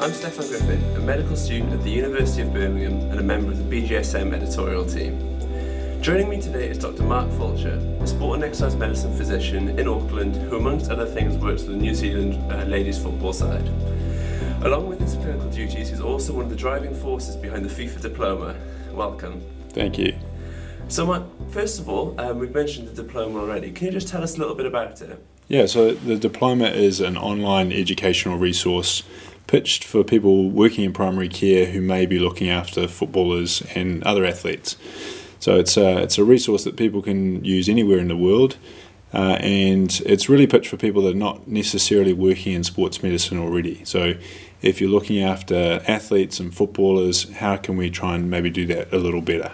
I'm Steffan Griffin, a medical student at the University of Birmingham and a member of the BJSM editorial team. Joining me today is Dr. Mark Fulcher, a sport and exercise medicine physician in Auckland who, amongst other things, works for the New Zealand uh, ladies football side. Along with his clinical duties, he's also one of the driving forces behind the FIFA diploma. Welcome. Thank you. So, Mark, first of all, um, we've mentioned the diploma already. Can you just tell us a little bit about it? Yeah, so the diploma is an online educational resource pitched for people working in primary care who may be looking after footballers and other athletes. So it's a, it's a resource that people can use anywhere in the world, uh, and it's really pitched for people that are not necessarily working in sports medicine already. So if you're looking after athletes and footballers, how can we try and maybe do that a little better?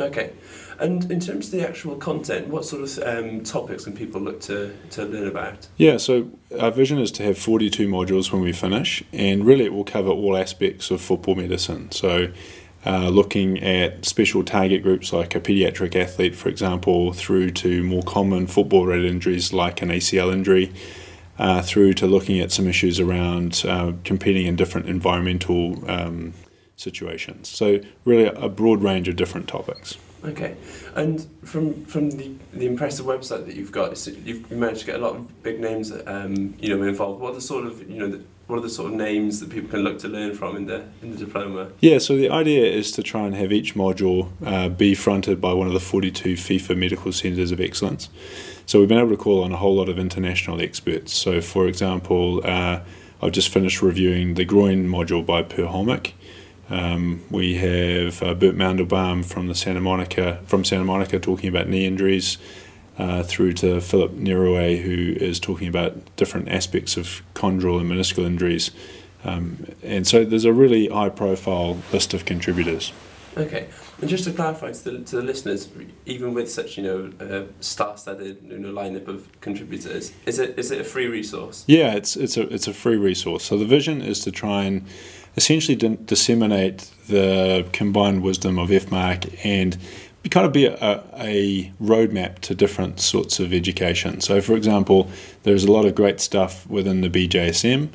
Okay. And in terms of the actual content, what sort of um, topics can people look to, to learn about? Yeah, so our vision is to have 42 modules when we finish, and really it will cover all aspects of football medicine. So, uh, looking at special target groups like a pediatric athlete, for example, through to more common football related injuries like an ACL injury. Uh, through to looking at some issues around uh, competing in different environmental um, situations. So, really, a broad range of different topics. Okay, and from from the, the impressive website that you've got, you've managed to get a lot of big names, um, you know, involved. What are the sort of you know the, what are the sort of names that people can look to learn from in the in the diploma? Yeah, so the idea is to try and have each module uh, be fronted by one of the 42 FIFA medical centres of excellence. So we've been able to call on a whole lot of international experts. So, for example, uh, I've just finished reviewing the groin module by Per Hölmich. Um, we have uh, Bert Mandelbaum from the Santa Monica from Santa Monica talking about knee injuries, uh, through to Philippe Neyret who is talking about different aspects of chondral and meniscal injuries. Um, and so there's a really high profile list of contributors. Okay, and just to clarify to the, to the listeners, even with such you know uh, star-studded you know lineup of contributors, is it is it a free resource? Yeah, it's it's a it's a free resource. So the vision is to try and essentially disseminate the combined wisdom of FMARC and kind of be a, a, roadmap to different sorts of education. So, for example, there's a lot of great stuff within the BJSM.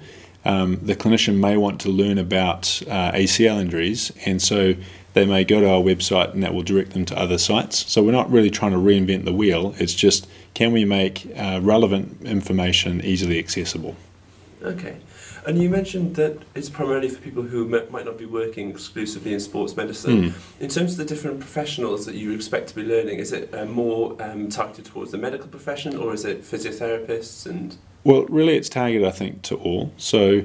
Um, the clinician may want to learn about uh, ACL injuries, and so they may go to our website and that will direct them to other sites. So, we're not really trying to reinvent the wheel, it's just can we make uh, relevant information easily accessible? Okay. And you mentioned that it's primarily for people who might not be working exclusively in sports medicine. Mm. In terms of the different professionals that you expect to be learning, is it uh, more um, targeted towards the medical profession or is it physiotherapists and? Well, really, it's targeted, I think, to all. So.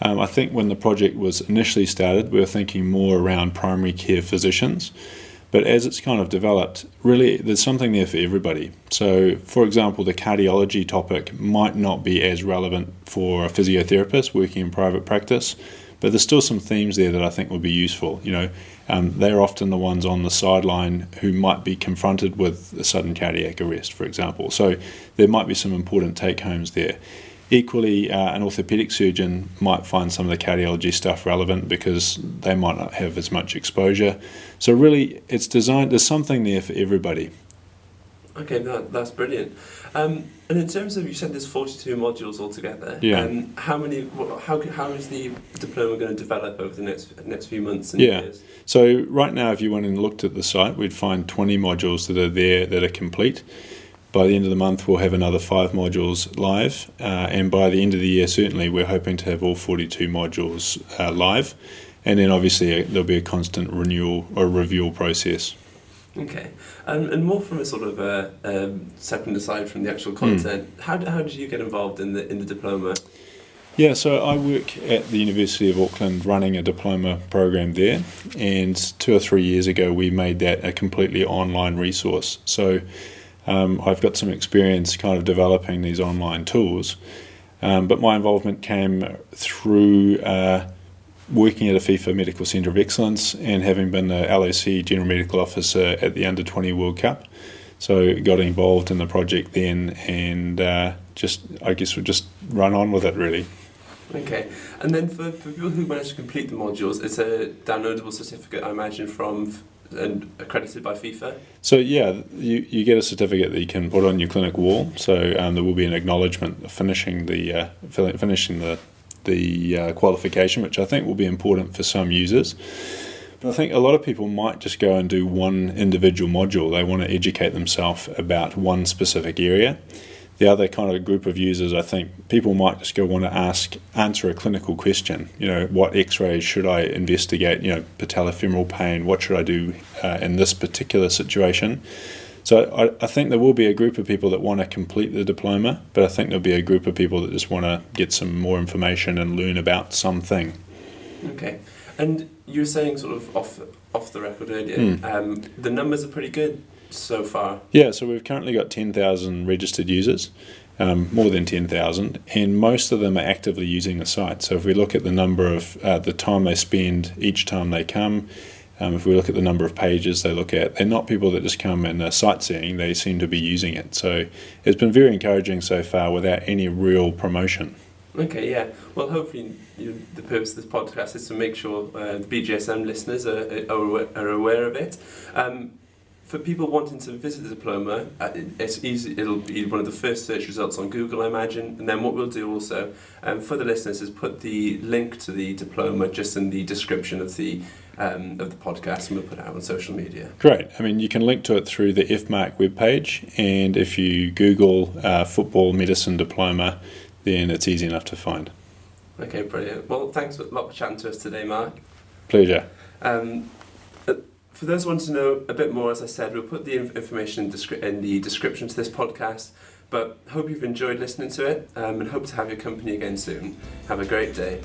Um, I think when the project was initially started, we were thinking more around primary care physicians. But as it's kind of developed, really there's something there for everybody. So, for example, the cardiology topic might not be as relevant for a physiotherapist working in private practice, but there's still some themes there that I think will be useful. You know, um, they're often the ones on the sideline who might be confronted with a sudden cardiac arrest, for example. So, there might be some important take homes there. Equally, uh, an orthopedic surgeon might find some of the cardiology stuff relevant because they might not have as much exposure. So, really, it's designed, there's something there for everybody. Okay, that, that's brilliant. Um, and in terms of, you said there's 42 modules altogether. Yeah. Um, how many, how, how is the diploma going to develop over the next, next few months and yeah. years? So, right now, if you went and looked at the site, we'd find 20 modules that are there that are complete. By the end of the month, we'll have another five modules live, uh, and by the end of the year, certainly, we're hoping to have all 42 modules uh, live, and then obviously uh, there'll be a constant renewal or review process. Okay, um, and more from a sort of uh, um, separate aside from the actual content, mm. how, how did you get involved in the in the diploma? Yeah, so I work at the University of Auckland running a diploma program there, and two or three years ago we made that a completely online resource. So um, I've got some experience kind of developing these online tools, um, but my involvement came through uh, working at a FIFA Medical Centre of Excellence and having been the LOC General Medical Officer at the Under 20 World Cup. So got involved in the project then, and uh, just I guess we just run on with it really. Okay, and then for, for people who manage to complete the modules, it's a downloadable certificate, I imagine, from and accredited by FIFA? So yeah, you, you get a certificate that you can put on your clinic wall. So um, there will be an acknowledgement of finishing the uh, finishing the the uh, qualification, which I think will be important for some users. But I think a lot of people might just go and do one individual module. They want to educate themselves about one specific area. The other kind of group of users, I think people might just go want to ask, answer a clinical question. You know, what X-rays should I investigate? You know, patellofemoral pain. What should I do uh, in this particular situation? So I, I, think there will be a group of people that want to complete the diploma, but I think there'll be a group of people that just want to get some more information and learn about something. Okay, and you were saying sort of off off the record earlier, mm. um, the numbers are pretty good so far. Yeah, so we've currently got ten thousand registered users. Um, more than 10,000, and most of them are actively using the site. So, if we look at the number of uh, the time they spend each time they come, um, if we look at the number of pages they look at, they're not people that just come and are sightseeing, they seem to be using it. So it's been very encouraging so far without any real promotion. Okay, yeah. Well, hopefully, you know, the purpose of this podcast is to make sure uh, the BJSM listeners are, are, are aware of it. Um, for people wanting to visit the diploma, uh, it's easy. It'll be one of the first search results on Google, I imagine. And then what we'll do also um, for the listeners is put the link to the diploma just in the description of the um, of the podcast, and we'll put it out on social media. Great. I mean, you can link to it through the FMARC webpage, and if you Google uh, football medicine diploma, then it's easy enough to find. Okay, brilliant. Well, thanks a lot for chatting to us today, Mark. Pleasure. Um, for those who want to know a bit more, as I said, we'll put the information in the description to this podcast. But hope you've enjoyed listening to it um, and hope to have your company again soon. Have a great day.